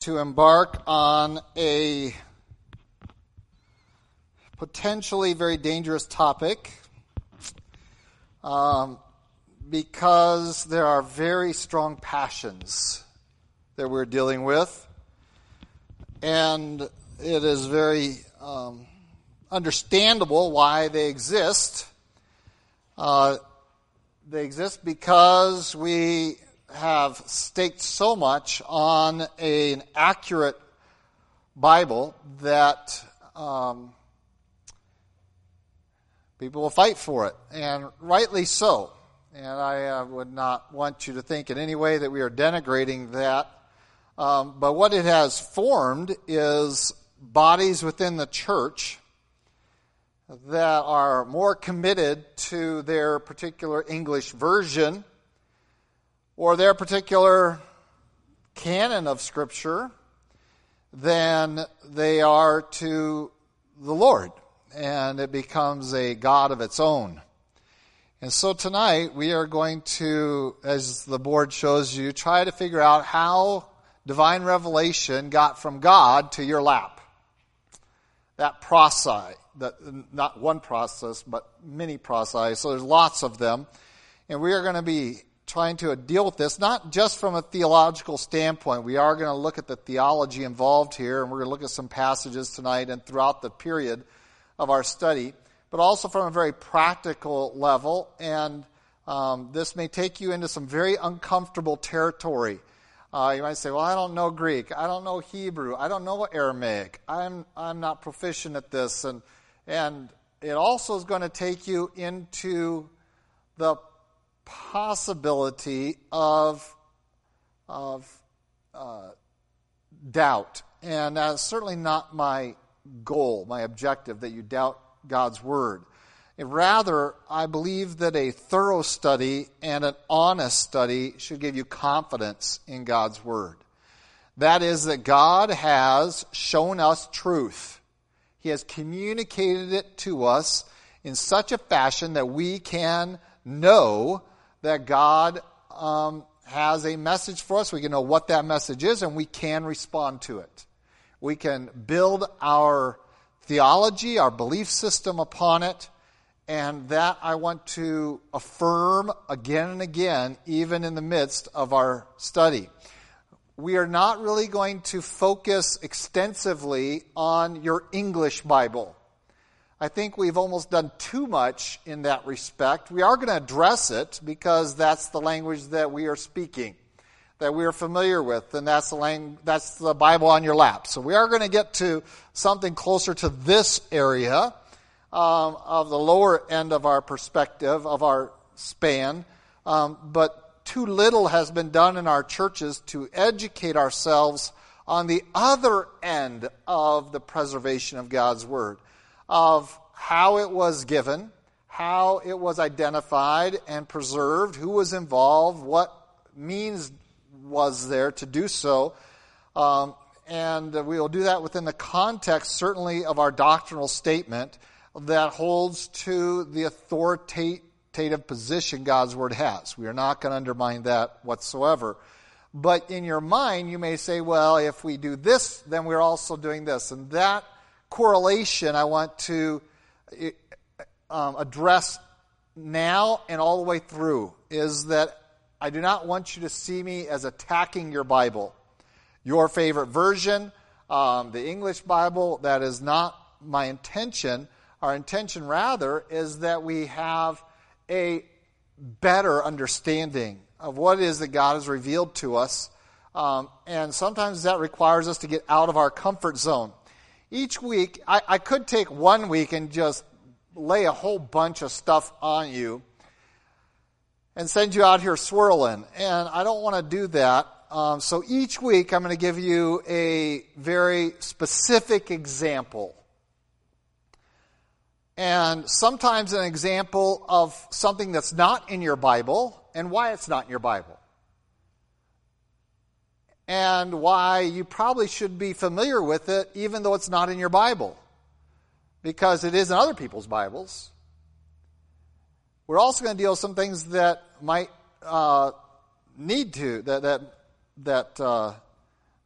to embark on a potentially very dangerous topic um, because there are very strong passions that we're dealing with, and it is very um, understandable why they exist. Uh, they exist because we have staked so much on a, an accurate Bible that um, people will fight for it, and rightly so. And I uh, would not want you to think in any way that we are denigrating that. Um, but what it has formed is bodies within the church that are more committed to their particular English version or their particular canon of Scripture than they are to the Lord. And it becomes a God of its own. And so tonight we are going to, as the board shows you, try to figure out how divine revelation got from God to your lap. That process that not one process, but many processes. So there's lots of them. And we are going to be trying to deal with this, not just from a theological standpoint. We are going to look at the theology involved here, and we're going to look at some passages tonight and throughout the period of our study, but also from a very practical level. And um, this may take you into some very uncomfortable territory. Uh, you might say, "Well, I don't know Greek. I don't know Hebrew. I don't know Aramaic. I'm I'm not proficient at this." And and it also is going to take you into the possibility of, of uh, doubt. And that's certainly not my goal, my objective, that you doubt God's Word. Rather, I believe that a thorough study and an honest study should give you confidence in God's Word. That is, that God has shown us truth. He has communicated it to us in such a fashion that we can know that God um, has a message for us. We can know what that message is and we can respond to it. We can build our theology, our belief system upon it. And that I want to affirm again and again, even in the midst of our study we are not really going to focus extensively on your English Bible. I think we've almost done too much in that respect. We are going to address it because that's the language that we are speaking, that we are familiar with, and that's the, lang- that's the Bible on your lap. So we are going to get to something closer to this area um, of the lower end of our perspective, of our span. Um, but too little has been done in our churches to educate ourselves on the other end of the preservation of God's Word, of how it was given, how it was identified and preserved, who was involved, what means was there to do so. Um, and we will do that within the context, certainly, of our doctrinal statement that holds to the authoritative authoritative position God's Word has. We are not going to undermine that whatsoever. But in your mind, you may say, well, if we do this, then we're also doing this. And that correlation I want to um, address now and all the way through is that I do not want you to see me as attacking your Bible. Your favorite version, um, the English Bible, that is not my intention. Our intention, rather, is that we have a better understanding of what it is that God has revealed to us. Um, and sometimes that requires us to get out of our comfort zone. Each week, I, I could take one week and just lay a whole bunch of stuff on you and send you out here swirling. And I don't want to do that. Um, so each week, I'm going to give you a very specific example and sometimes an example of something that's not in your Bible and why it's not in your Bible. And why you probably should be familiar with it even though it's not in your Bible. Because it is in other people's Bibles. We're also going to deal with some things that might uh, need to, that, that, that uh,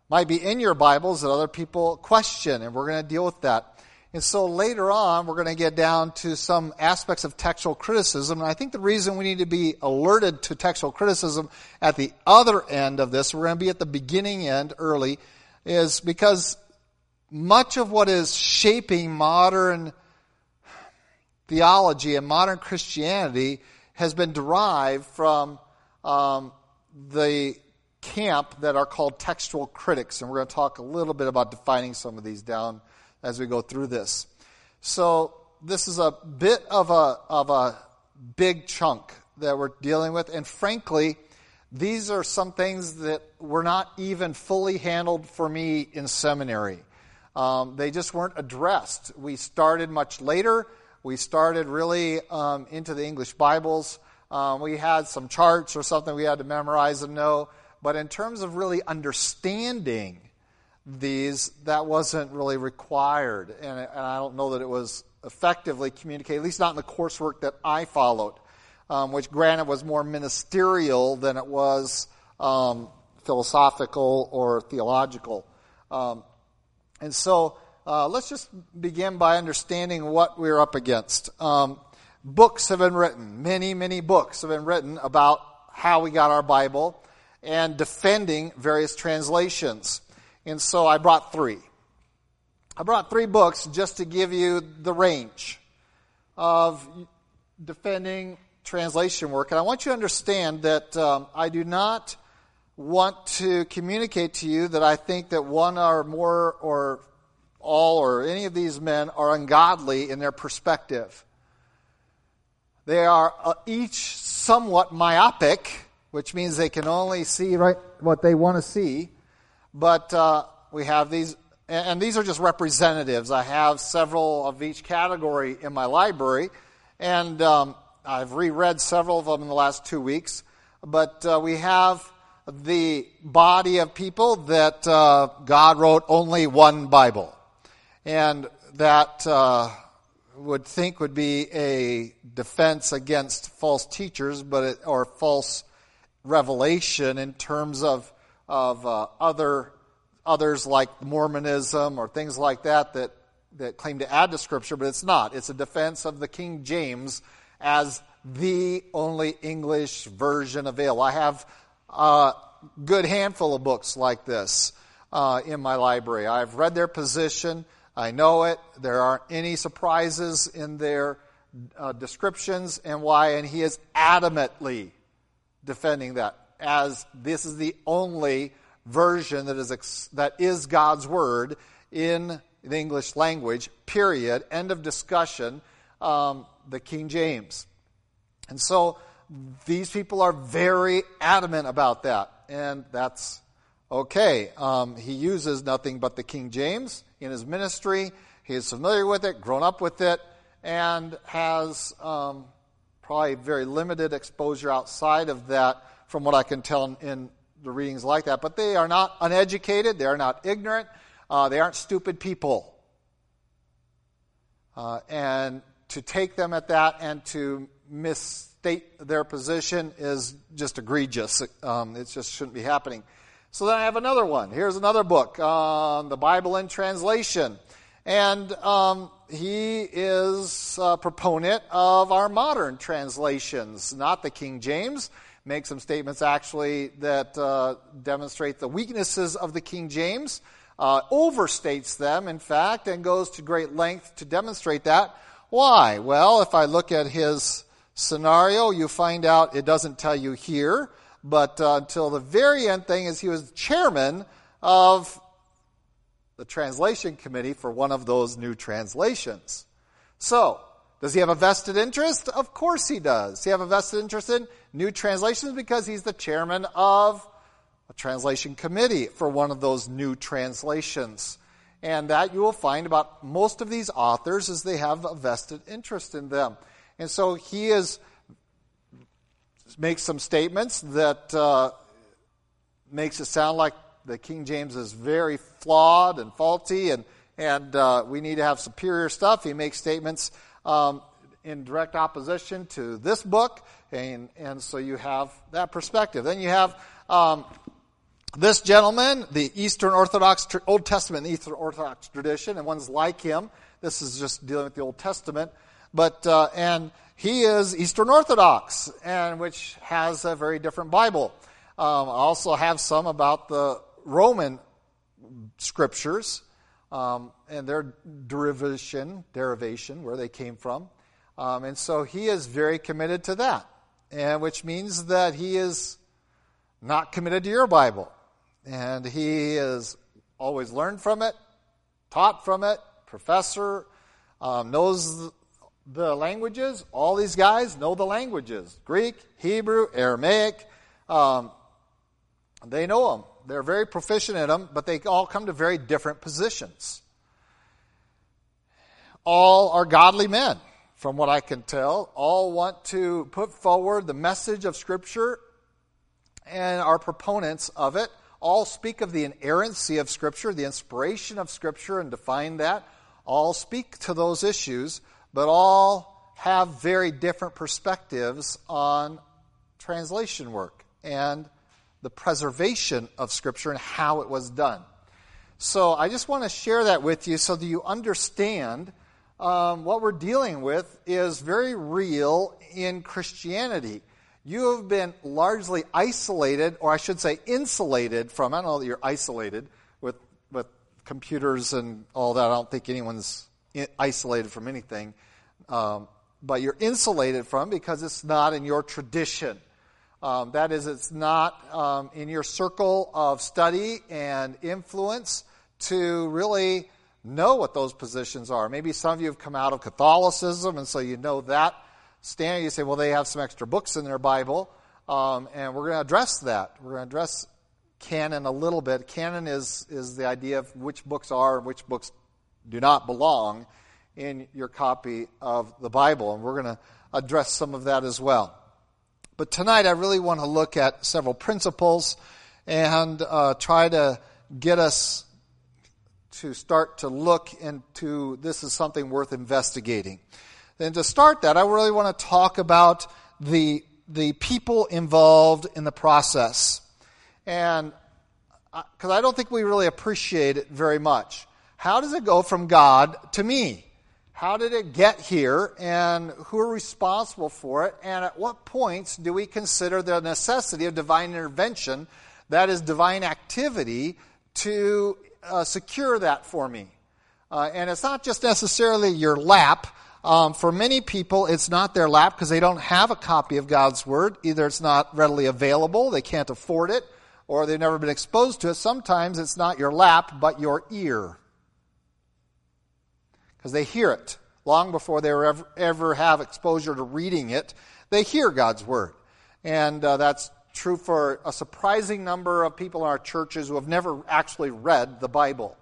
might be in your Bibles that other people question, and we're going to deal with that. And so later on, we're going to get down to some aspects of textual criticism. And I think the reason we need to be alerted to textual criticism at the other end of this, we're going to be at the beginning end early, is because much of what is shaping modern theology and modern Christianity has been derived from um, the camp that are called textual critics. And we're going to talk a little bit about defining some of these down as we go through this. So this is a bit of a, of a big chunk that we're dealing with. And frankly, these are some things that were not even fully handled for me in seminary. Um, they just weren't addressed. We started much later. We started really um, into the English Bibles. Um, we had some charts or something we had to memorize and know. But in terms of really understanding these, that wasn't really required. And, and I don't know that it was effectively communicated, at least not in the coursework that I followed, um, which granted was more ministerial than it was um, philosophical or theological. Um, and so uh, let's just begin by understanding what we're up against. Um, books have been written, many, many books have been written about how we got our Bible and defending various translations. And so I brought three. I brought three books just to give you the range of defending translation work. And I want you to understand that um, I do not want to communicate to you that I think that one or more or all or any of these men are ungodly in their perspective. They are uh, each somewhat myopic, which means they can only see right what they want to see. But uh, we have these, and these are just representatives. I have several of each category in my library, and um, I've reread several of them in the last two weeks. But uh, we have the body of people that uh, God wrote only one Bible, and that uh, would think would be a defense against false teachers, but it, or false revelation in terms of of uh, other others like Mormonism or things like that that that claim to add to Scripture, but it's not. It's a defense of the King James as the only English version available. I have a good handful of books like this uh, in my library. I've read their position. I know it. There aren't any surprises in their uh, descriptions and why, and he is adamantly defending that as this is the only version that is, that is God's Word in the English language, period. End of discussion. Um, the King James. And so these people are very adamant about that. And that's okay. Um, he uses nothing but the King James in his ministry. He is familiar with it, grown up with it, and has um, probably very limited exposure outside of that from what I can tell in the readings like that. But they are not uneducated, they are not ignorant, uh, they aren't stupid people. Uh, and to take them at that and to misstate their position is just egregious. Um, it just shouldn't be happening. So then I have another one. Here's another book on the Bible in translation. And um, he is a proponent of our modern translations, not the King James make some statements actually that uh, demonstrate the weaknesses of the King James, uh, overstates them, in fact, and goes to great length to demonstrate that. Why? Well, if I look at his scenario, you find out it doesn't tell you here, but uh, until the very end thing is he was chairman of the translation committee for one of those new translations. So, does he have a vested interest? Of course he does. He have a vested interest in new translations? Because he's the chairman of a translation committee for one of those new translations. And that you will find about most of these authors is they have a vested interest in them. And so he is makes some statements that uh, makes it sound like the King James is very flawed and faulty, and and uh, we need to have superior stuff. He makes statements um, in direct opposition to this book, and, and so you have that perspective. Then you have um, this gentleman, the Eastern Orthodox, Old Testament Eastern Orthodox tradition, and ones like him. This is just dealing with the Old Testament, but uh, and he is Eastern Orthodox, and which has a very different Bible. Um, I also have some about the Roman scriptures um, and their derivation, derivation, where they came from. Um, and so he is very committed to that, and which means that he is not committed to your Bible. And he has always learned from it, taught from it, professor, um, knows the languages. All these guys know the languages Greek, Hebrew, Aramaic. Um, they know them. They're very proficient in them, but they all come to very different positions. All are godly men, from what I can tell. All want to put forward the message of Scripture and are proponents of it. All speak of the inerrancy of Scripture, the inspiration of Scripture, and define that. All speak to those issues, but all have very different perspectives on translation work and the preservation of Scripture and how it was done. So I just want to share that with you so that you understand um, what we're dealing with is very real in Christianity. You have been largely isolated, or I should say insulated from, I don't know that you're isolated with, with computers and all that. I don't think anyone's isolated from anything. Um, but you're insulated from because it's not in your tradition. Um, that is, it's not um, in your circle of study and influence to really know what those positions are. Maybe some of you have come out of Catholicism, and so you know that standard. You say, well, they have some extra books in their Bible, um, and we're going to address that. We're going to address canon a little bit. Canon is, is the idea of which books are and which books do not belong in your copy of the Bible, and we're going to address some of that as well. But tonight I really want to look at several principles and uh, try to get us to start to look into this is something worth investigating. And to start that, I really want to talk about the, the people involved in the process. And because uh, I don't think we really appreciate it very much. How does it go from God to me? How did it get here, and who are responsible for it? And at what points do we consider the necessity of divine intervention, that is, divine activity, to uh, secure that for me? Uh, and it's not just necessarily your lap. Um, for many people, it's not their lap because they don't have a copy of God's Word. Either it's not readily available, they can't afford it, or they've never been exposed to it. Sometimes it's not your lap, but your ear because they hear it long before they ever, ever have exposure to reading it. They hear God's word. And uh, that's true for a surprising number of people in our churches who have never actually read the Bible.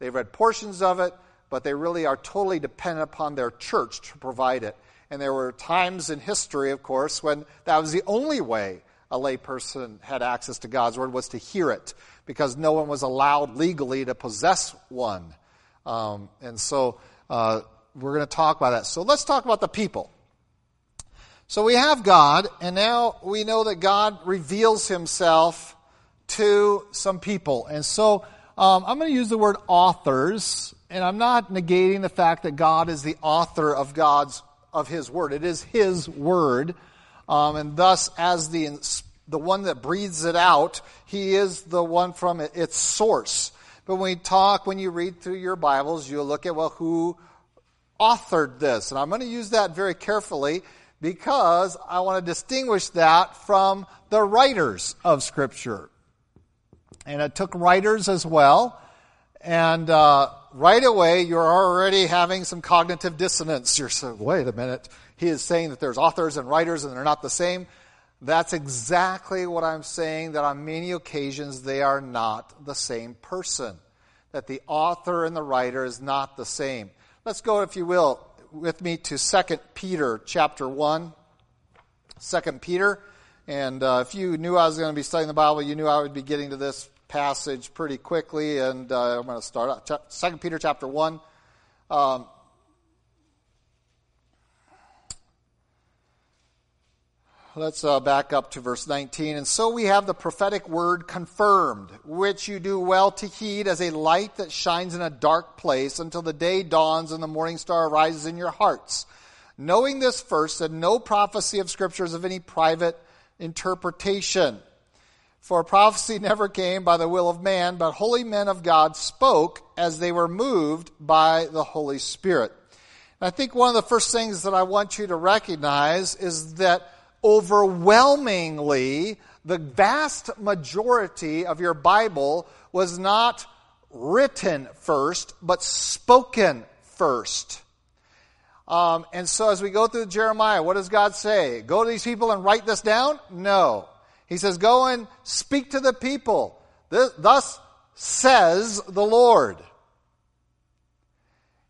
They've read portions of it, but they really are totally dependent upon their church to provide it. And there were times in history, of course, when that was the only way a layperson had access to God's word was to hear it, because no one was allowed legally to possess one. Um, and so uh, we're going to talk about that. So let's talk about the people. So we have God, and now we know that God reveals himself to some people. And so um, I'm going to use the word authors, and I'm not negating the fact that God is the author of God's of His Word. It is His Word, um, and thus, as the the one that breathes it out, He is the one from its source. But when we talk, when you read through your Bibles, you'll look at, well, who authored this? And I'm going to use that very carefully because I want to distinguish that from the writers of Scripture. And it took writers as well. And uh, right away, you're already having some cognitive dissonance. You're saying, wait a minute. He is saying that there's authors and writers and they're not the same. That's exactly what I'm saying, that on many occasions they are not the same person. That the author and the writer is not the same. Let's go, if you will, with me to 2 Peter chapter 1. 2 Peter. And uh, if you knew I was going to be studying the Bible, you knew I would be getting to this passage pretty quickly. And uh, I'm going to start out. 2 Peter chapter 1. Um, let's uh, back up to verse 19. And so we have the prophetic word confirmed, which you do well to heed as a light that shines in a dark place until the day dawns and the morning star arises in your hearts. Knowing this first, that no prophecy of Scripture is of any private interpretation. For prophecy never came by the will of man, but holy men of God spoke as they were moved by the Holy Spirit. And I think one of the first things that I want you to recognize is that overwhelmingly, the vast majority of your Bible was not written first, but spoken first. Um, and so as we go through Jeremiah, what does God say? Go to these people and write this down? No. He says, go and speak to the people. This, thus says the Lord.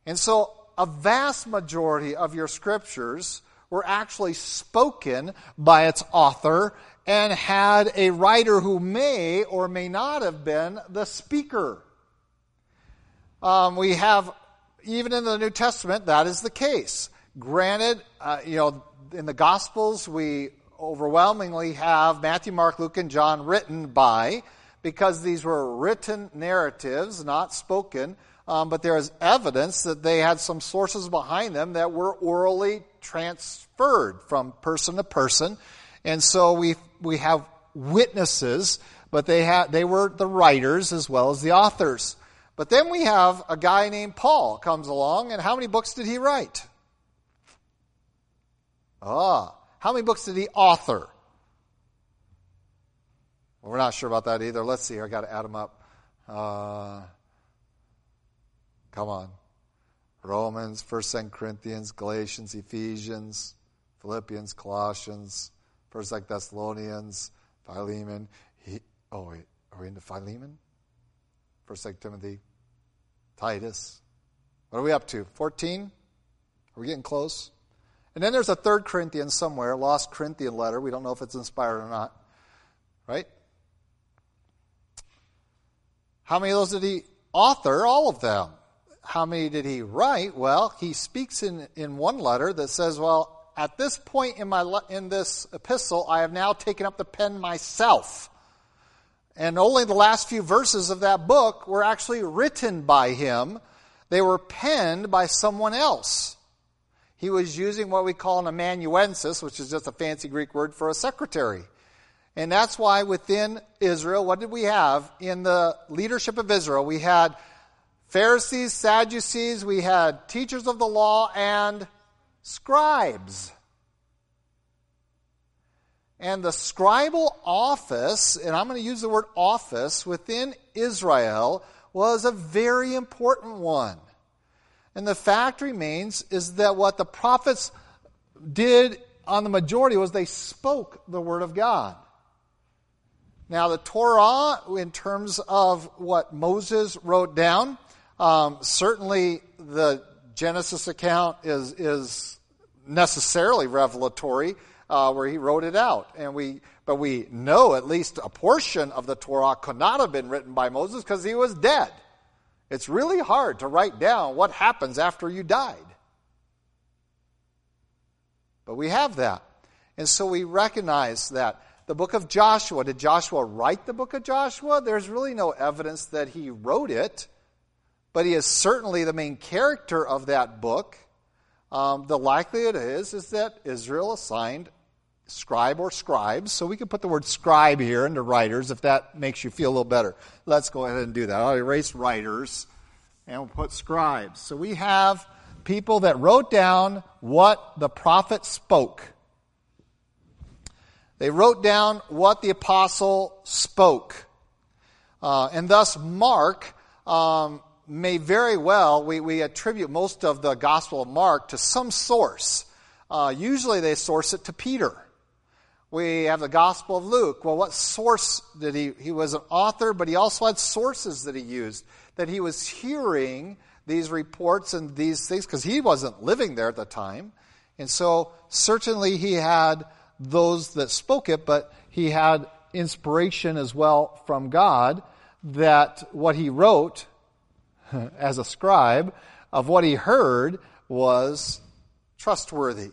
And so a vast majority of your scriptures were actually spoken by its author and had a writer who may or may not have been the speaker. Um, we have, even in the New Testament, that is the case. Granted, uh, you know, in the Gospels, we overwhelmingly have Matthew, Mark, Luke, and John written by, because these were written narratives, not spoken. Um, but there is evidence that they had some sources behind them that were orally transferred from person to person. And so we, we have witnesses, but they, had, they were the writers as well as the authors. But then we have a guy named Paul comes along, and how many books did he write? Ah, how many books did he author? Well, we're not sure about that either. Let's see. I got to add them up. Uh, come on. Romans, First and Corinthians, Galatians, Ephesians, Philippians, Colossians, First like Thessalonians, Philemon. He, oh wait, are we into Philemon? First like Timothy, Titus. What are we up to? Fourteen? Are we getting close? And then there's a third Corinthians somewhere, lost Corinthian letter. We don't know if it's inspired or not. Right? How many of those did he author? All of them. How many did he write? Well, he speaks in, in one letter that says, Well, at this point in, my, in this epistle, I have now taken up the pen myself. And only the last few verses of that book were actually written by him, they were penned by someone else he was using what we call an amanuensis, which is just a fancy Greek word for a secretary. And that's why within Israel, what did we have? In the leadership of Israel, we had Pharisees, Sadducees, we had teachers of the law, and scribes. And the scribal office, and I'm going to use the word office, within Israel was a very important one. And the fact remains is that what the prophets did on the majority was they spoke the word of God. Now, the Torah, in terms of what Moses wrote down, um, certainly the Genesis account is, is necessarily revelatory, uh, where he wrote it out. And we, but we know at least a portion of the Torah could not have been written by Moses because he was dead. It's really hard to write down what happens after you died. But we have that. And so we recognize that. The book of Joshua, did Joshua write the book of Joshua? There's really no evidence that he wrote it, but he is certainly the main character of that book. Um, the likelihood is, is that Israel assigned scribe or scribes. So we can put the word scribe here into writers if that makes you feel a little better. Let's go ahead and do that. I'll erase writers and we'll put scribes. So we have people that wrote down what the prophet spoke. They wrote down what the apostle spoke. Uh, and thus, Mark um, may very well, we, we attribute most of the Gospel of Mark to some source. Uh, usually they source it to Peter. We have the Gospel of Luke. Well, what source did he? He was an author, but he also had sources that he used. That he was hearing these reports and these things because he wasn't living there at the time. And so, certainly, he had those that spoke it, but he had inspiration as well from God that what he wrote as a scribe of what he heard was trustworthy.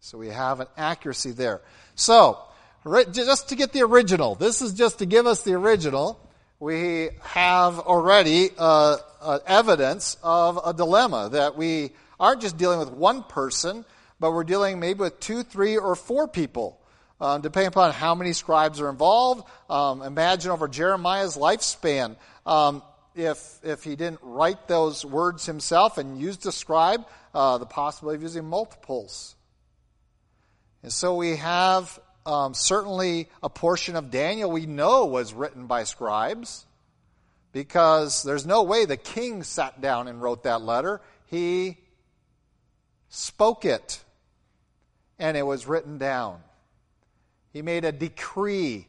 So we have an accuracy there. So, just to get the original, this is just to give us the original. We have already uh, uh, evidence of a dilemma that we aren't just dealing with one person, but we're dealing maybe with two, three, or four people, um, depending upon how many scribes are involved. Um, imagine over Jeremiah's lifespan. Um, if, if he didn't write those words himself and used a scribe, uh, the possibility of using multiples. And so we have um, certainly a portion of Daniel we know was written by scribes because there's no way the king sat down and wrote that letter. He spoke it and it was written down. He made a decree,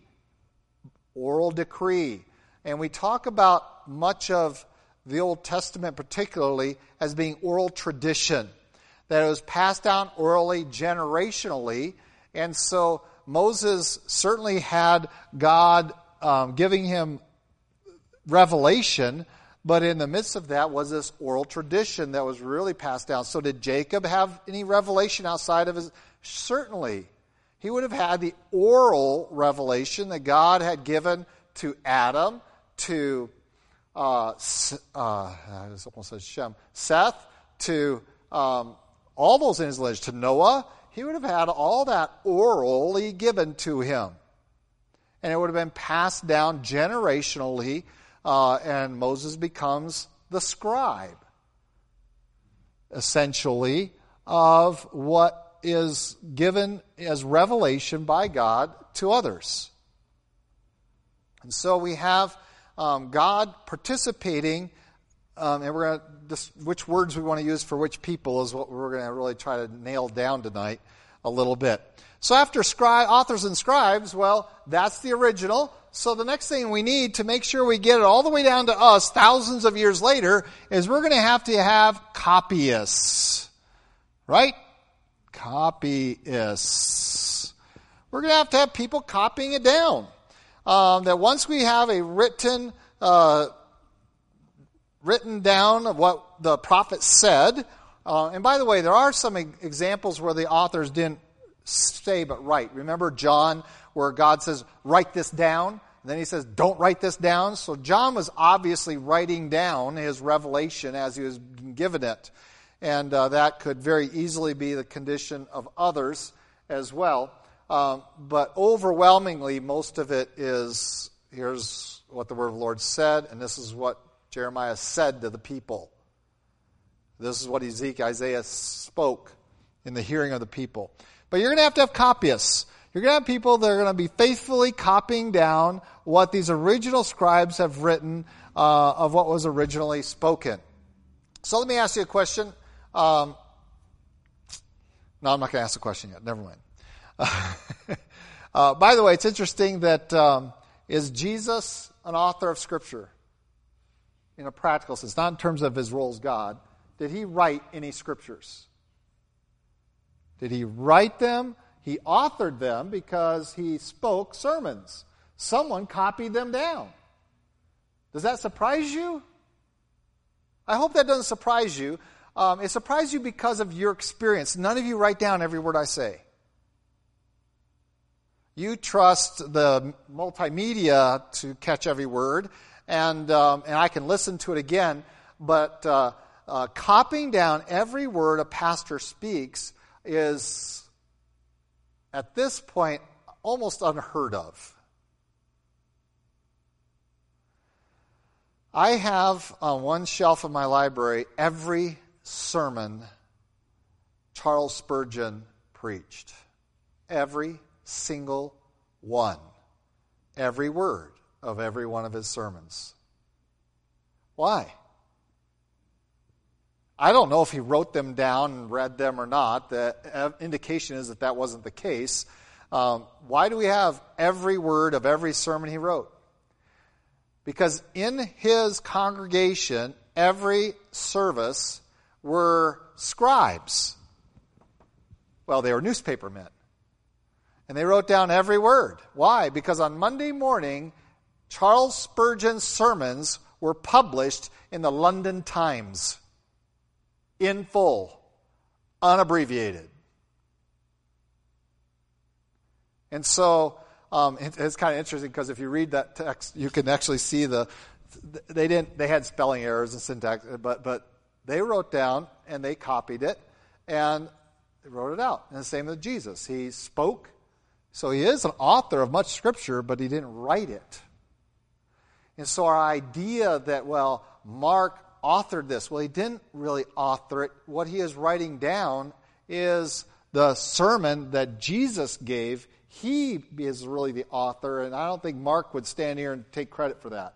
oral decree. And we talk about much of the Old Testament, particularly, as being oral tradition, that it was passed down orally, generationally. And so Moses certainly had God um, giving him revelation, but in the midst of that was this oral tradition that was really passed down. So, did Jacob have any revelation outside of his? Certainly. He would have had the oral revelation that God had given to Adam, to uh, uh, said Shem, Seth, to um, all those in his lineage, to Noah. He would have had all that orally given to him. And it would have been passed down generationally uh, and Moses becomes the scribe, essentially, of what is given as revelation by God to others. And so we have um, God participating, um, and we're going to, which words we want to use for which people is what we're going to really try to nail down tonight a little bit. So after scribe, authors and scribes, well, that's the original. So the next thing we need to make sure we get it all the way down to us thousands of years later is we're going to have to have copyists. Right? Copyists. We're going to have to have people copying it down. Um, that once we have a written, uh, written down of what the prophet said, uh, and by the way, there are some examples where the authors didn't say but write. Remember John, where God says, write this down? And then he says, Don't write this down. So John was obviously writing down his revelation as he was given it. And uh, that could very easily be the condition of others as well. Um, but overwhelmingly, most of it is here's what the word of the Lord said, and this is what Jeremiah said to the people. This is what Ezekiel, Isaiah spoke in the hearing of the people. But you're going to have to have copyists. You're going to have people that are going to be faithfully copying down what these original scribes have written uh, of what was originally spoken. So let me ask you a question. Um, no, I'm not going to ask a question yet. Never mind. uh, by the way, it's interesting that um, is Jesus an author of Scripture? In a practical sense, not in terms of his role as God. Did he write any scriptures? Did he write them? He authored them because he spoke sermons. Someone copied them down. Does that surprise you? I hope that doesn't surprise you. Um, it surprised you because of your experience. None of you write down every word I say. You trust the multimedia to catch every word, and, um, and I can listen to it again, but uh, uh, copying down every word a pastor speaks is at this point almost unheard of. I have on one shelf of my library every sermon Charles Spurgeon preached. Every single one. Every word of every one of his sermons. Why? I don't know if he wrote them down and read them or not. The indication is that that wasn't the case. Um, why do we have every word of every sermon he wrote? Because in his congregation, every service were scribes. Well, they were newspaper men. And they wrote down every word. Why? Because on Monday morning, Charles Spurgeon's sermons were published in the London Times in full, unabbreviated. And so um, it, it's kind of interesting because if you read that text, you can actually see the they didn't they had spelling errors and syntax, but but they wrote down and they copied it and they wrote it out. And the same with Jesus. He spoke, so he is an author of much scripture, but he didn't write it. And so our idea that well Mark authored this, well he didn't really author it. What he is writing down is the sermon that Jesus gave he is really the author, and I don't think Mark would stand here and take credit for that.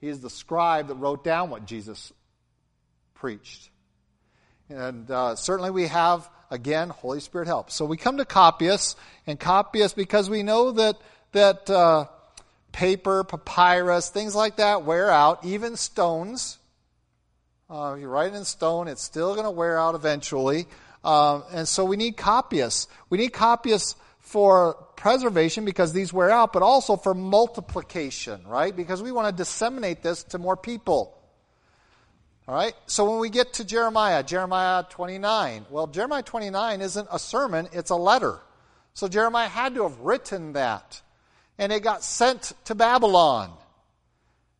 He is the scribe that wrote down what Jesus preached. And uh, certainly we have, again, Holy Spirit help. So we come to copyists, and copyists because we know that, that uh, paper, papyrus, things like that wear out, even stones. Uh, you write it in stone, it's still going to wear out eventually. Um, and so we need copyists. We need copyists for preservation because these wear out, but also for multiplication, right? Because we want to disseminate this to more people. All right? So when we get to Jeremiah, Jeremiah 29, well, Jeremiah 29 isn't a sermon, it's a letter. So Jeremiah had to have written that. And it got sent to Babylon.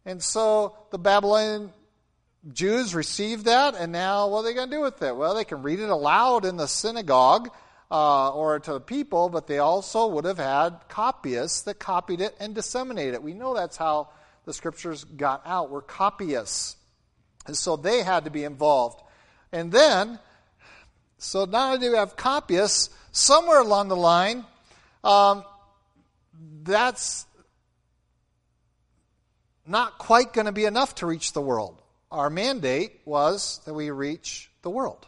And so the Babylonian Jews received that, and now what are they going to do with it? Well, they can read it aloud in the synagogue uh, or to the people, but they also would have had copyists that copied it and disseminated it. We know that's how the scriptures got out, were copyists. And so they had to be involved. And then, so not only do we have copyists, somewhere along the line, um, that's not quite going to be enough to reach the world our mandate was that we reach the world.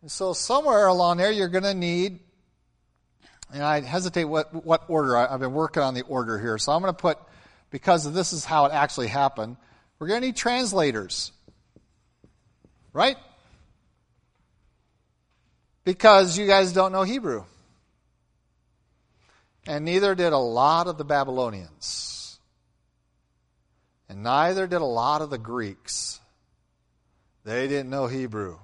And so somewhere along there, you're going to need, and I hesitate what, what order. I, have been working on the order here. So I'm going to put, because this is how it actually happened, we're going to need translators. Right? Because you guys don't know Hebrew. And neither did a lot of the Babylonians and neither did a lot of the Greeks. They didn't know Hebrew.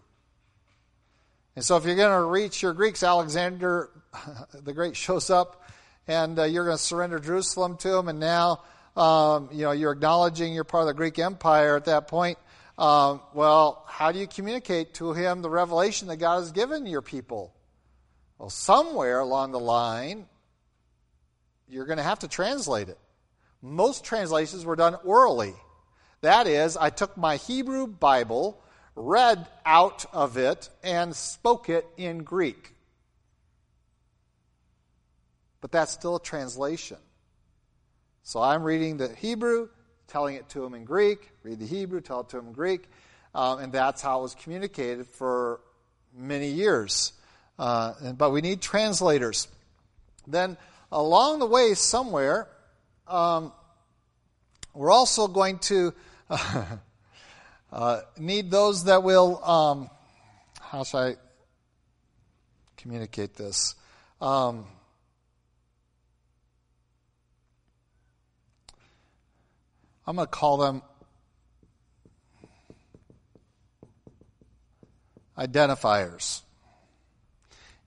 And so, if you're going to reach your Greeks, Alexander the Great shows up, and uh, you're going to surrender Jerusalem to him. And now, um, you know, you're acknowledging you're part of the Greek Empire at that point. Um, well, how do you communicate to him the revelation that God has given your people? Well, somewhere along the line, you're going to have to translate it. Most translations were done orally. That is, I took my Hebrew Bible, read out of it, and spoke it in Greek. But that's still a translation. So I'm reading the Hebrew, telling it to him in Greek, read the Hebrew, tell it to him in Greek, um, and that's how it was communicated for many years. Uh, and, but we need translators. Then along the way, somewhere, um, we're also going to uh, need those that will, um, how should I communicate this? Um, I'm going to call them identifiers.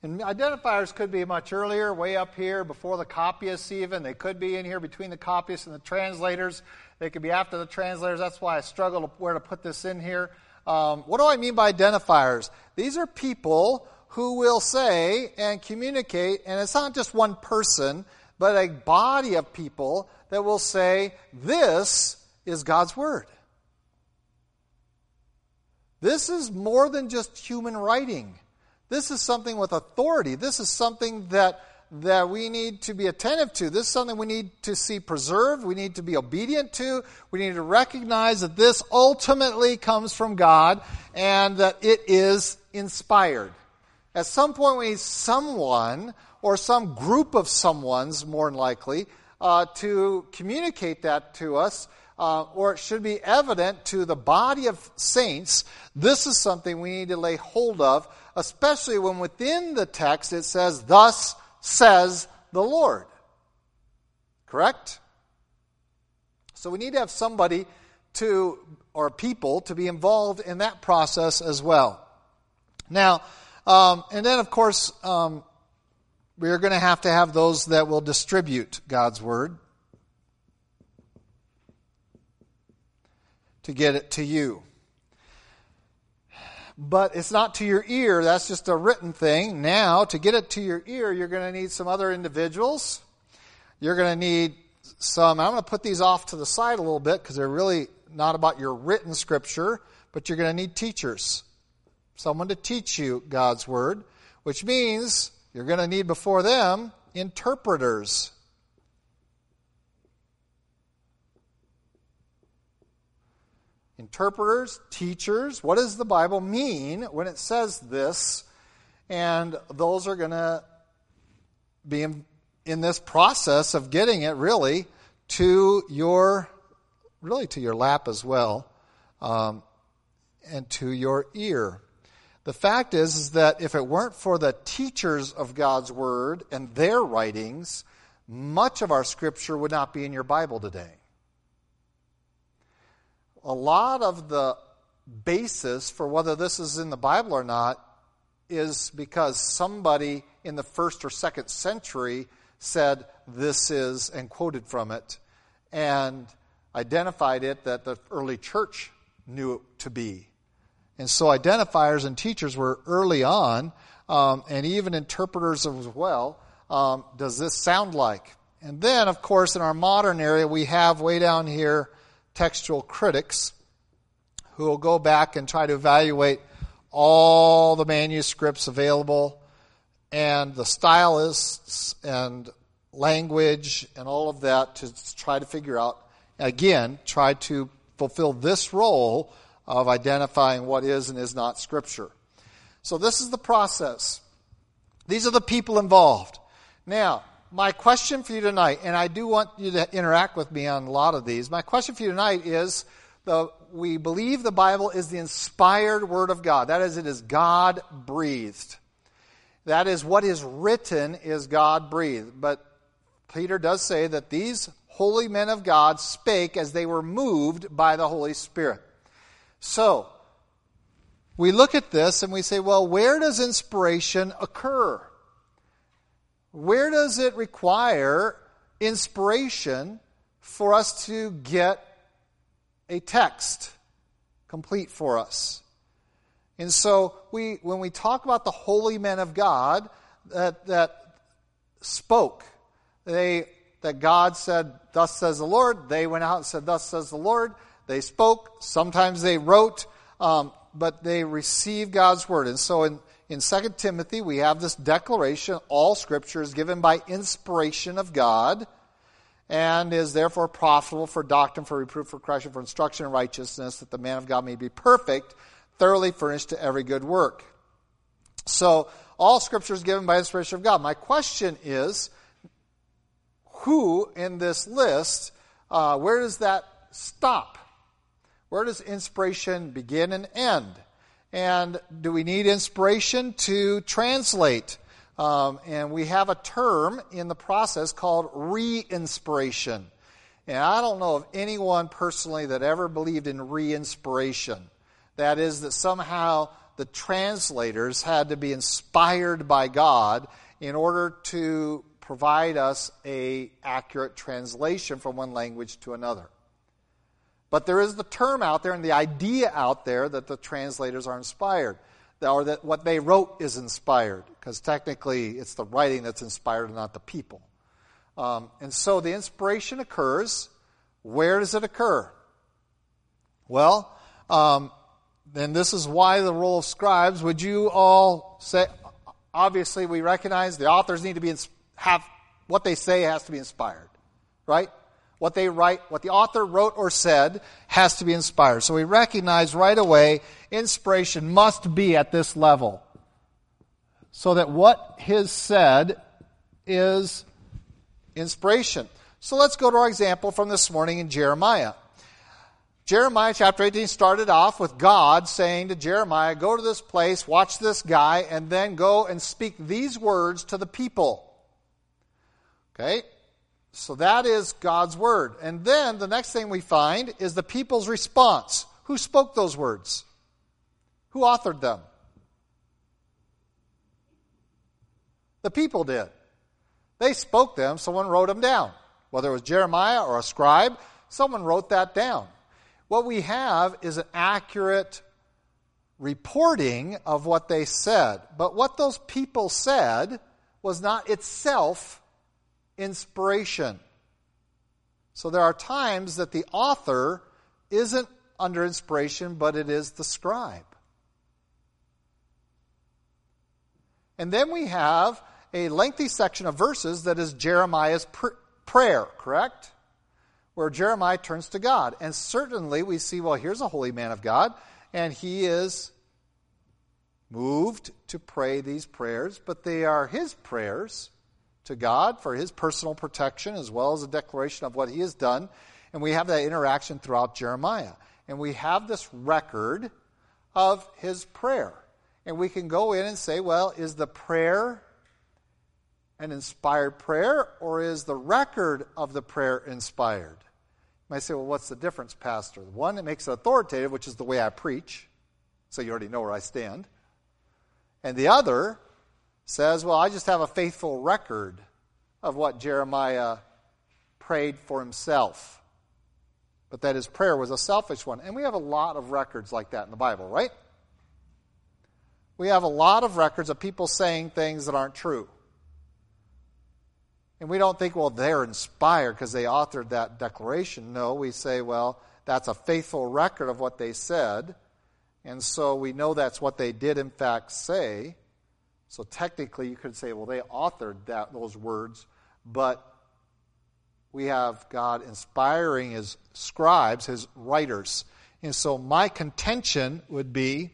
And identifiers could be much earlier, way up here, before the copyists even. They could be in here between the copyists and the translators. They could be after the translators. That's why I struggle where to put this in here. Um, what do I mean by identifiers? These are people who will say and communicate, and it's not just one person, but a body of people that will say, This is God's Word. This is more than just human writing. This is something with authority. This is something that, that we need to be attentive to. This is something we need to see preserved. We need to be obedient to. We need to recognize that this ultimately comes from God and that it is inspired. At some point, we need someone or some group of someone's, more than likely, uh, to communicate that to us. Uh, or it should be evident to the body of saints, this is something we need to lay hold of especially when within the text it says, Thus says the Lord. Correct? So we need to have somebody to, or people, to be involved in that process as well. Now, Um, and then, of course, um, we're going to have to have those that will distribute God's Word to get it to you. But it's not to your ear, that's just a written thing. Now, to get it to your ear, you're going to need some other individuals. You're going to need some, I'm going to put these off to the side a little bit because they're really not about your written scripture, but you're going to need teachers. Someone to teach you God's Word, which means you're going to need before them interpreters. Interpreters, teachers. What does the Bible mean when it says this? And those are going to be in, in this process of getting it really to your really to your lap as well um, and to your ear the fact is, is that if it weren't for the teachers of God's Word and their writings, much of our Scripture would not be in your Bible today. A lot of the basis for whether this is in the Bible or not is because somebody in the first or second century said this is and quoted from it and identified it that the early church knew it to be. And so identifiers and teachers were early on, um, and even interpreters as well. Um, does this sound like? And then, of course, in our modern area, we have way down here textual critics who will go back and try to evaluate all the manuscripts available and the stylists and language and all of that to try to figure out, again, try to fulfill this role of identifying what is and is not Scripture. So, this is the process. These are the people involved. Now, my question for you tonight, and I do want you to interact with me on a lot of these. My question for you tonight is the, we believe the Bible is the inspired Word of God. That is, it is God breathed. That is, what is written is God breathed. But Peter does say that these holy men of God spake as they were moved by the Holy Spirit. So, we look at this and we say, well, where does inspiration occur? Where does it require inspiration for us to get a text complete for us? And so, we, when we talk about the holy men of God that, that spoke, they, that God said, Thus says the Lord, they went out and said, Thus says the Lord they spoke, sometimes they wrote, um, but they received God's word. And so in, in 2 Timothy, we have this declaration all scripture is given by inspiration of God and is therefore profitable for doctrine, for reproof, for correction, for instruction in righteousness, that the man of God may be perfect, thoroughly furnished to every good work. So, all scripture is given by inspiration of God. My question is who in this list, uh, where does that stop? Where does inspiration begin and end? And do we need inspiration to translate? Um, and we have a term in the process called re inspiration. And I don't know of anyone personally that ever believed in re inspiration. That is, that somehow the translators had to be inspired by God in order to provide us a accurate translation from one language to another. But there is the term out there and the idea out there that the translators are inspired, or that what they wrote is inspired, because technically it's the writing that's inspired and not the people. Um, and so the inspiration occurs. Where does it occur? Well, um, then this is why the role of scribes. Would you all say? Obviously, we recognize the authors need to be have what they say has to be inspired, right? What they write, what the author wrote or said, has to be inspired. So we recognize right away inspiration must be at this level. So that what his said is inspiration. So let's go to our example from this morning in Jeremiah. Jeremiah chapter 18 started off with God saying to Jeremiah, Go to this place, watch this guy, and then go and speak these words to the people. Okay? So that is God's word. And then the next thing we find is the people's response. Who spoke those words? Who authored them? The people did. They spoke them, someone wrote them down. Whether it was Jeremiah or a scribe, someone wrote that down. What we have is an accurate reporting of what they said. But what those people said was not itself inspiration. So there are times that the author isn't under inspiration, but it is the scribe. And then we have a lengthy section of verses that is Jeremiah's pr- prayer, correct? Where Jeremiah turns to God. And certainly we see, well, here's a holy man of God, and he is moved to pray these prayers, but they are his prayers to God for his personal protection as well as a declaration of what he has done. And we have that interaction throughout Jeremiah. And we have this record of his prayer. And we can go in and say, well, is the prayer an inspired prayer or is the record of the prayer inspired? You might say, well, what's the difference, Pastor? One that makes it authoritative, which is the way I preach, so you already know where I stand. And the other says, well, I just have a faithful record of what Jeremiah prayed for himself. But that his prayer was a selfish one. And we have a lot of records like that in the Bible, right? We have a lot of records of people saying things that aren't true. And we don't think, well, they're inspired because they authored that declaration. No, we say, well, that's a faithful record of what they said. And so we know that's what they did, in fact, say. So technically, you could say, well, they authored that, those words, but we have God inspiring his scribes, his writers. And so my contention would be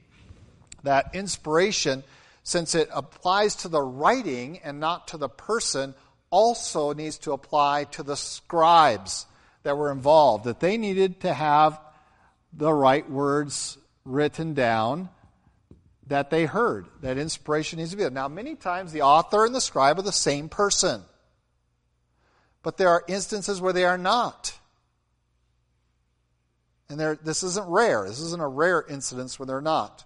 that inspiration, since it applies to the writing and not to the person, also needs to apply to the scribes that were involved, that they needed to have the right words written down that they heard. That inspiration needs to be there. Now, many times the author and the scribe are the same person. But there are instances where they are not. And this isn't rare. This isn't a rare incidence when they're not.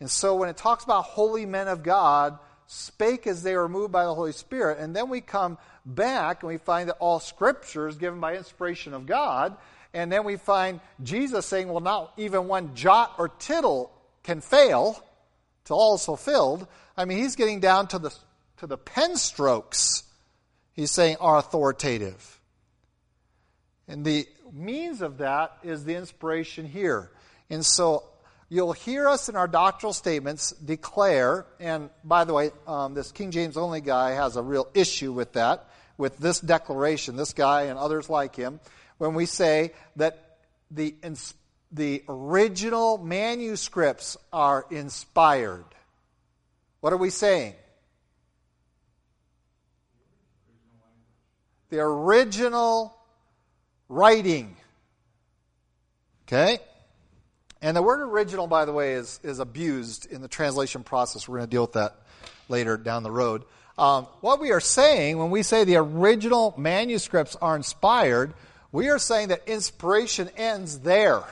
And so when it talks about holy men of God, spake as they were moved by the Holy Spirit, and then we come back and we find that all scripture is given by inspiration of God, and then we find Jesus saying, well, not even one jot or tittle can fail all is fulfilled. I mean, he's getting down to the, to the pen strokes, he's saying, are authoritative. And the means of that is the inspiration here. And so you'll hear us in our doctrinal statements declare, and by the way, um, this King James only guy has a real issue with that, with this declaration, this guy and others like him, when we say that the, the original manuscripts are inspired. What are we saying? The original writing. Okay? And the word original, by the way, is, is abused in the translation process. We're going to deal with that later down the road. Um, what we are saying when we say the original manuscripts are inspired, we are saying that inspiration ends there.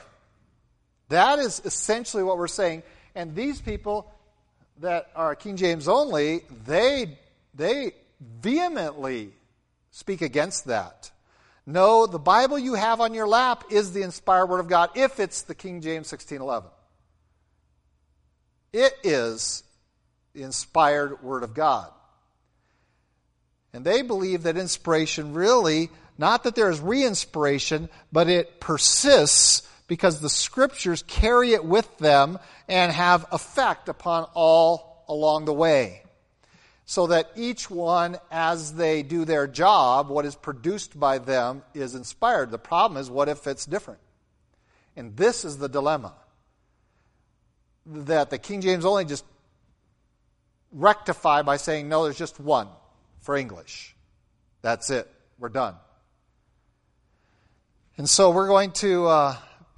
That is essentially what we're saying. And these people that are King James only, they, they vehemently speak against that. No, the Bible you have on your lap is the inspired Word of God if it's the King James 1611. It is the inspired Word of God. And they believe that inspiration really, not that there is re inspiration, but it persists because the Scriptures carry it with them and have effect upon all along the way so that each one, as they do their job, what is produced by them is inspired. The problem is, what if it's different? And this is the dilemma that the King James only just rectify by saying, no, there's just one for English. That's it. We're done. And so we're going to uh,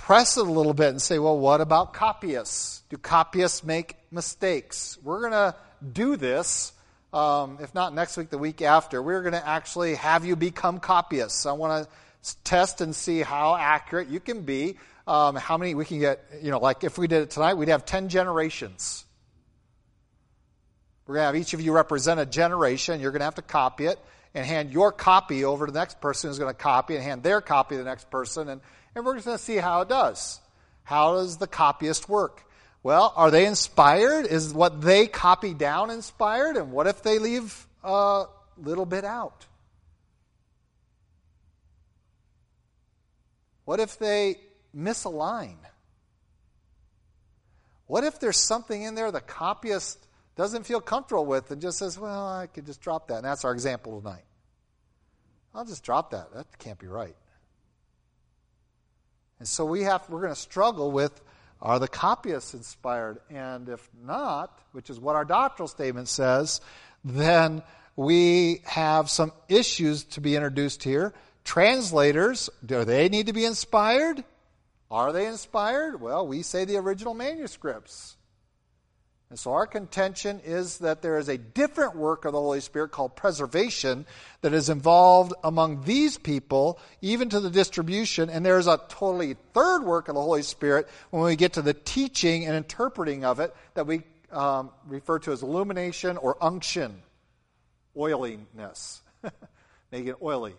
press it a little bit and say, well, what about copyists? Do copyists make mistakes? We're going to do this um, if not next week, the week after, we're going to actually have you become copyists. I want to test and see how accurate you can be. Um, how many we can get, you know, like if we did it tonight, we'd have 10 generations. We're going to have each of you represent a generation. You're going to have to copy it and hand your copy over to the next person who's going to copy and hand their copy to the next person. And, and we're just going to see how it does. How does the copyist work? Well, are they inspired? Is what they copy down inspired? And what if they leave a little bit out? What if they misalign? What if there's something in there the copyist doesn't feel comfortable with and just says, well, I could just drop that. And that's our example tonight. I'll just drop that. That can't be right. And so we have we're going to struggle with are the copyists inspired? And if not, which is what our doctrinal statement says, then we have some issues to be introduced here. Translators, do they need to be inspired? Are they inspired? Well, we say the original manuscripts. And so our contention is that there is a different work of the Holy Spirit called preservation that is involved among these people, even to the distribution. And there's a totally third work of the Holy Spirit when we get to the teaching and interpreting of it that we um, refer to as illumination or unction, oiliness, make it oily.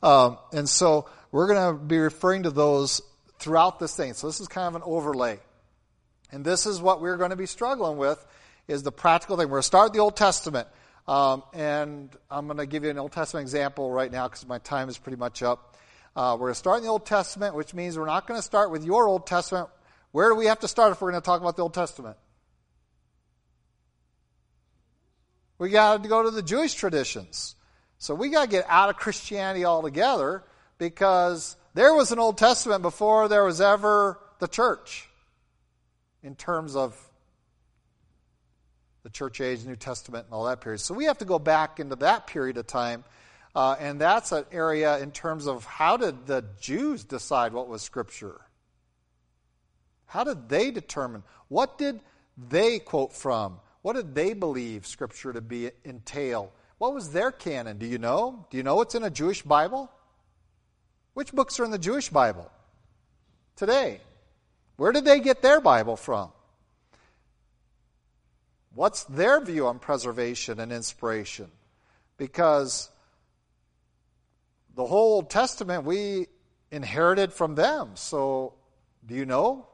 Um, and so we're going to be referring to those throughout this thing. So this is kind of an overlay. And this is what we're going to be struggling with is the practical thing. We're going to start the Old Testament. Um, and I'm going to give you an Old Testament example right now because my time is pretty much up. Uh, we're going to start in the Old Testament, which means we're not going to start with your Old Testament. Where do we have to start if we're going to talk about the Old Testament? We got to go to the Jewish traditions. So we got to get out of Christianity altogether because there was an Old Testament before there was ever the church in terms of the church age, New Testament, and all that period. So we have to go back into that period of time. Uh, and that's an area in terms of how did the Jews decide what was Scripture? How did they determine? What did they quote from? What did they believe Scripture to be entail? What was their canon? Do you know? Do you know what's in a Jewish Bible? Which books are in the Jewish Bible today? Where did they get their Bible from? What's their view on preservation and inspiration? Because the whole Old Testament we inherited from them. So, do you know?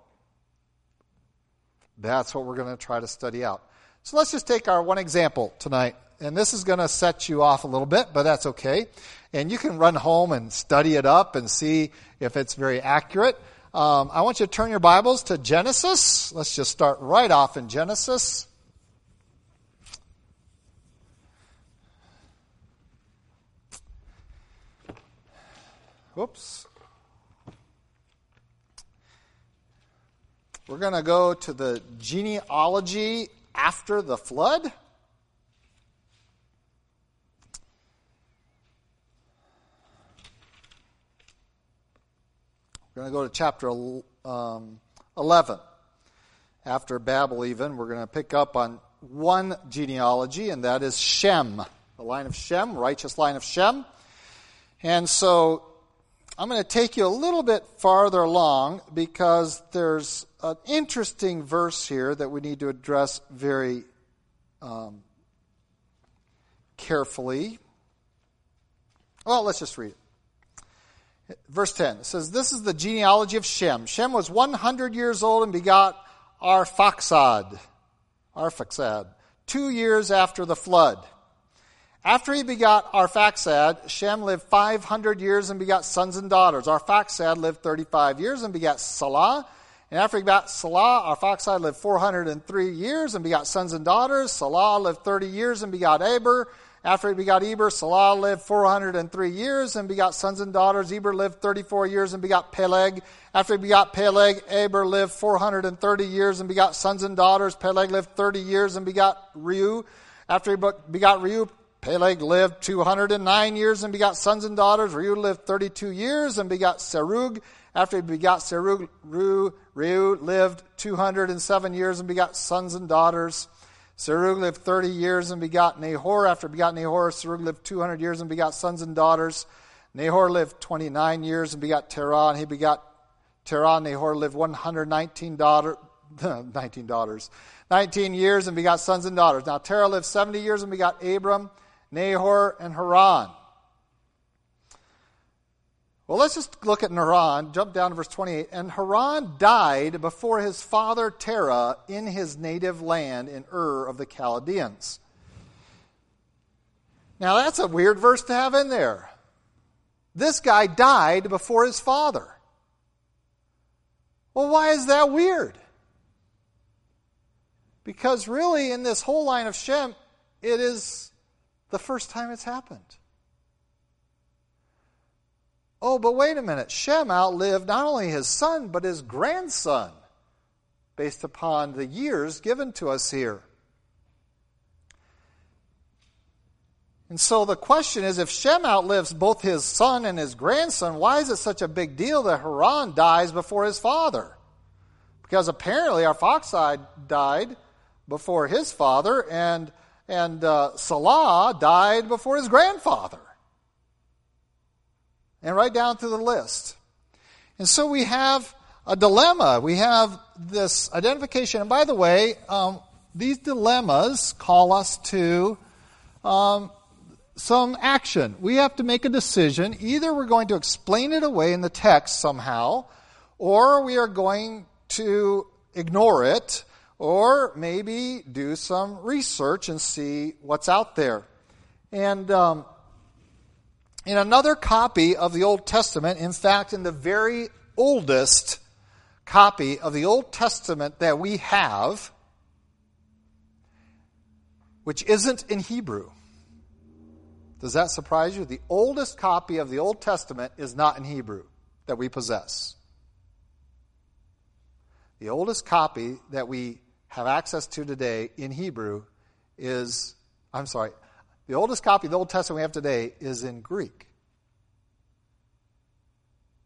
That's what we're going to try to study out. So, let's just take our one example tonight. And this is going to set you off a little bit, but that's okay. And you can run home and study it up and see if it's very accurate. Um, I want you to turn your Bibles to Genesis. Let's just start right off in Genesis. Whoops. We're going to go to the genealogy after the flood. We're going to go to chapter um, 11. After Babel, even, we're going to pick up on one genealogy, and that is Shem, the line of Shem, righteous line of Shem. And so I'm going to take you a little bit farther along because there's an interesting verse here that we need to address very um, carefully. Well, let's just read it. Verse 10 says, This is the genealogy of Shem. Shem was 100 years old and begot Arphaxad. Arphaxad. Two years after the flood. After he begot Arphaxad, Shem lived 500 years and begot sons and daughters. Arphaxad lived 35 years and begot Salah. And after he begot Salah, Arphaxad lived 403 years and begot sons and daughters. Salah lived 30 years and begot Eber. After he begot Eber, Salah lived 403 years and begot sons and daughters. Eber lived 34 years and begot Peleg. After he begot Peleg, Eber lived 430 years and begot sons and daughters. Peleg lived 30 years and begot Reu. After he begot Reu, Peleg lived 209 years and begot sons and daughters. Reu lived 32 years and begot Serug. After he begot Serug, Reu, Reu lived 207 years and begot sons and daughters. Serug lived 30 years and begot Nahor. After begot Nahor, Serug lived 200 years and begot sons and daughters. Nahor lived 29 years and begot Terah, and he begot Terah. Nahor lived 119 daughter, 19 daughters, 19 years and begot sons and daughters. Now Terah lived 70 years and begot Abram, Nahor, and Haran. Well, let's just look at Haran. Jump down to verse 28. And Haran died before his father Terah in his native land in Ur of the Chaldeans. Now, that's a weird verse to have in there. This guy died before his father. Well, why is that weird? Because really, in this whole line of Shem, it is the first time it's happened. Oh, but wait a minute. Shem outlived not only his son, but his grandson, based upon the years given to us here. And so the question is if Shem outlives both his son and his grandson, why is it such a big deal that Haran dies before his father? Because apparently Arphaxad died before his father, and, and uh, Salah died before his grandfather and right down to the list. And so we have a dilemma. We have this identification. And by the way, um, these dilemmas call us to um, some action. We have to make a decision. Either we're going to explain it away in the text somehow, or we are going to ignore it, or maybe do some research and see what's out there. And um, in another copy of the Old Testament, in fact, in the very oldest copy of the Old Testament that we have, which isn't in Hebrew. Does that surprise you? The oldest copy of the Old Testament is not in Hebrew that we possess. The oldest copy that we have access to today in Hebrew is, I'm sorry, the oldest copy of the Old Testament we have today is in Greek,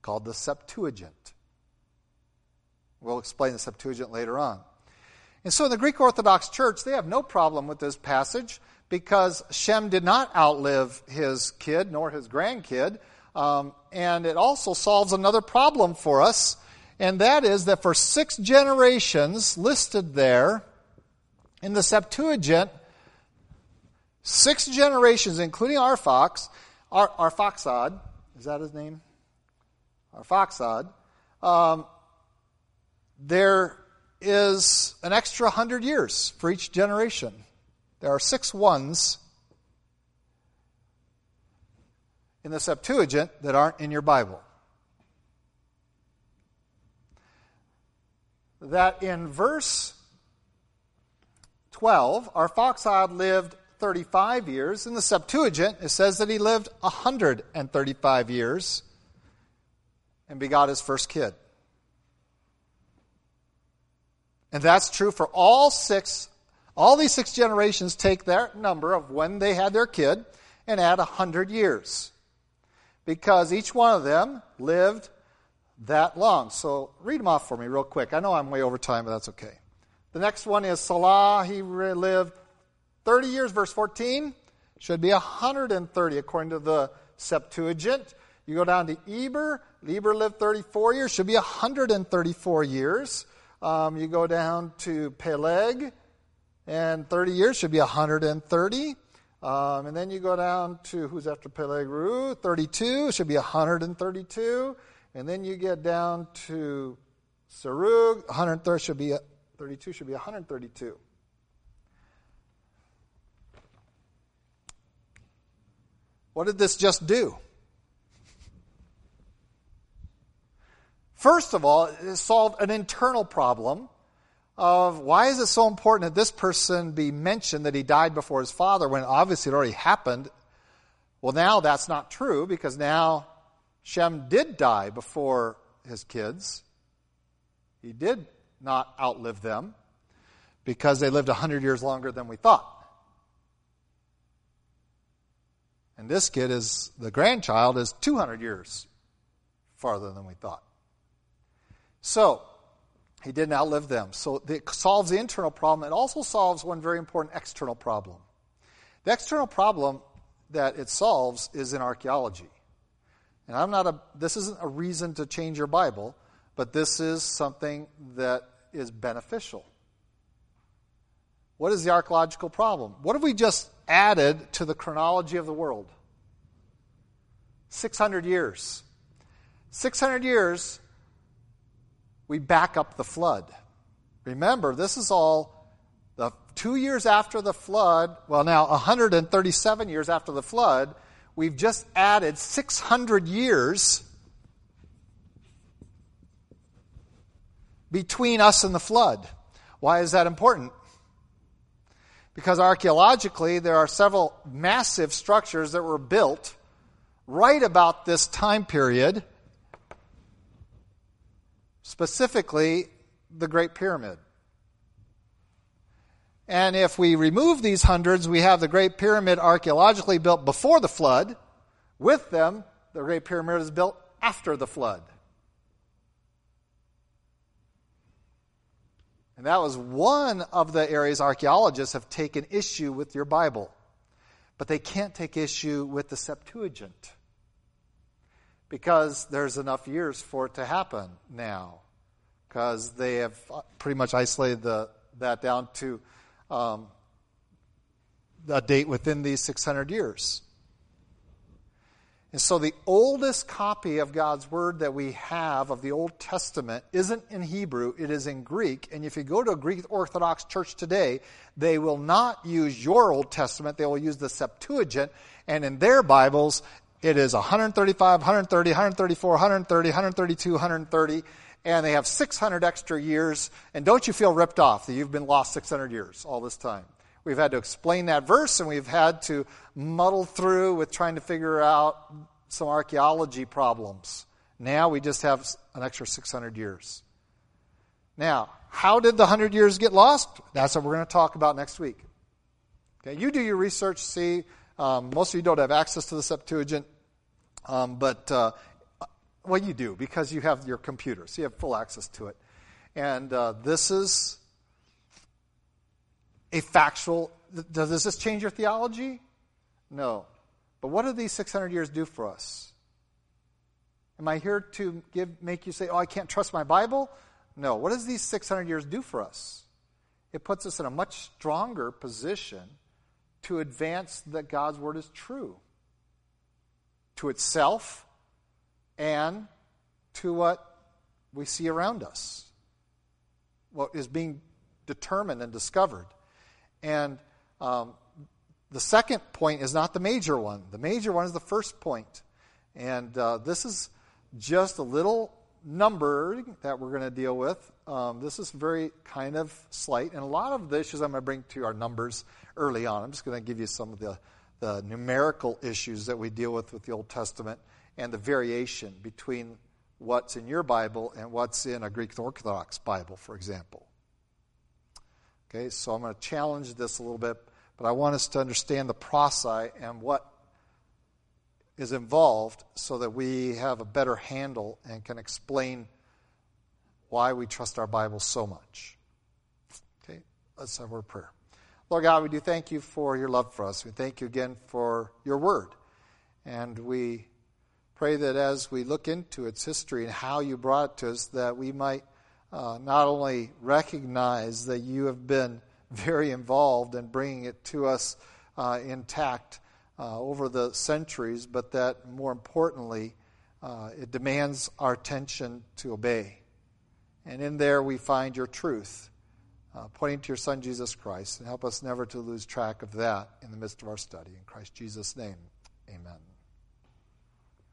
called the Septuagint. We'll explain the Septuagint later on. And so in the Greek Orthodox Church, they have no problem with this passage because Shem did not outlive his kid nor his grandkid. Um, and it also solves another problem for us, and that is that for six generations listed there in the Septuagint, Six generations, including Arphax, our foxod, is that his name? Arphaxad. Um, there is an extra hundred years for each generation. There are six ones in the Septuagint that aren't in your Bible. That in verse 12, Arphaxad lived 35 years. In the Septuagint, it says that he lived 135 years and begot his first kid. And that's true for all six, all these six generations take that number of when they had their kid and add 100 years. Because each one of them lived that long. So read them off for me real quick. I know I'm way over time, but that's okay. The next one is Salah. He lived 30 years, verse 14, should be 130 according to the Septuagint. You go down to Eber. Eber lived 34 years, should be 134 years. Um, you go down to Peleg, and 30 years should be 130. Um, and then you go down to who's after Peleg Reu, 32 should be 132. And then you get down to Serug, 130 should be 32 should be 132. What did this just do? First of all, it solved an internal problem of why is it so important that this person be mentioned that he died before his father when obviously it already happened? Well, now that's not true because now Shem did die before his kids. He did not outlive them because they lived 100 years longer than we thought. And this kid is, the grandchild is 200 years farther than we thought. So, he didn't outlive them. So it solves the internal problem. It also solves one very important external problem. The external problem that it solves is in archaeology. And I'm not a, this isn't a reason to change your Bible, but this is something that is beneficial. What is the archaeological problem? What have we just added to the chronology of the world? 600 years. 600 years, we back up the flood. Remember, this is all the two years after the flood, well, now 137 years after the flood, we've just added 600 years between us and the flood. Why is that important? Because archaeologically, there are several massive structures that were built right about this time period, specifically the Great Pyramid. And if we remove these hundreds, we have the Great Pyramid archaeologically built before the flood. With them, the Great Pyramid is built after the flood. And that was one of the areas archaeologists have taken issue with your Bible. But they can't take issue with the Septuagint because there's enough years for it to happen now. Because they have pretty much isolated the, that down to um, a date within these 600 years. And so the oldest copy of God's Word that we have of the Old Testament isn't in Hebrew, it is in Greek. And if you go to a Greek Orthodox church today, they will not use your Old Testament, they will use the Septuagint. And in their Bibles, it is 135, 130, 134, 130, 132, 130. And they have 600 extra years. And don't you feel ripped off that you've been lost 600 years all this time? We've had to explain that verse and we've had to muddle through with trying to figure out some archaeology problems. Now we just have an extra 600 years. Now, how did the 100 years get lost? That's what we're going to talk about next week. Okay, you do your research, see. Um, most of you don't have access to the Septuagint, um, but uh, well, you do because you have your computer, so you have full access to it. And uh, this is a factual. Does this change your theology? No. But what do these 600 years do for us? Am I here to give, make you say, oh, I can't trust my Bible? No. What does these 600 years do for us? It puts us in a much stronger position to advance that God's Word is true to itself and to what we see around us, what is being determined and discovered. And um, the second point is not the major one. The major one is the first point. And uh, this is just a little number that we're going to deal with. Um, this is very kind of slight. And a lot of the issues I'm going to bring to our numbers early on. I'm just going to give you some of the, the numerical issues that we deal with with the Old Testament and the variation between what's in your Bible and what's in a Greek Orthodox Bible, for example. Okay, so I'm going to challenge this a little bit, but I want us to understand the process and what is involved so that we have a better handle and can explain why we trust our Bible so much. Okay, let's have our prayer. Lord God, we do thank you for your love for us. We thank you again for your word. And we pray that as we look into its history and how you brought it to us, that we might uh, not only recognize that you have been very involved in bringing it to us uh, intact uh, over the centuries, but that more importantly, uh, it demands our attention to obey. And in there we find your truth, uh, pointing to your Son, Jesus Christ, and help us never to lose track of that in the midst of our study. In Christ Jesus' name, amen.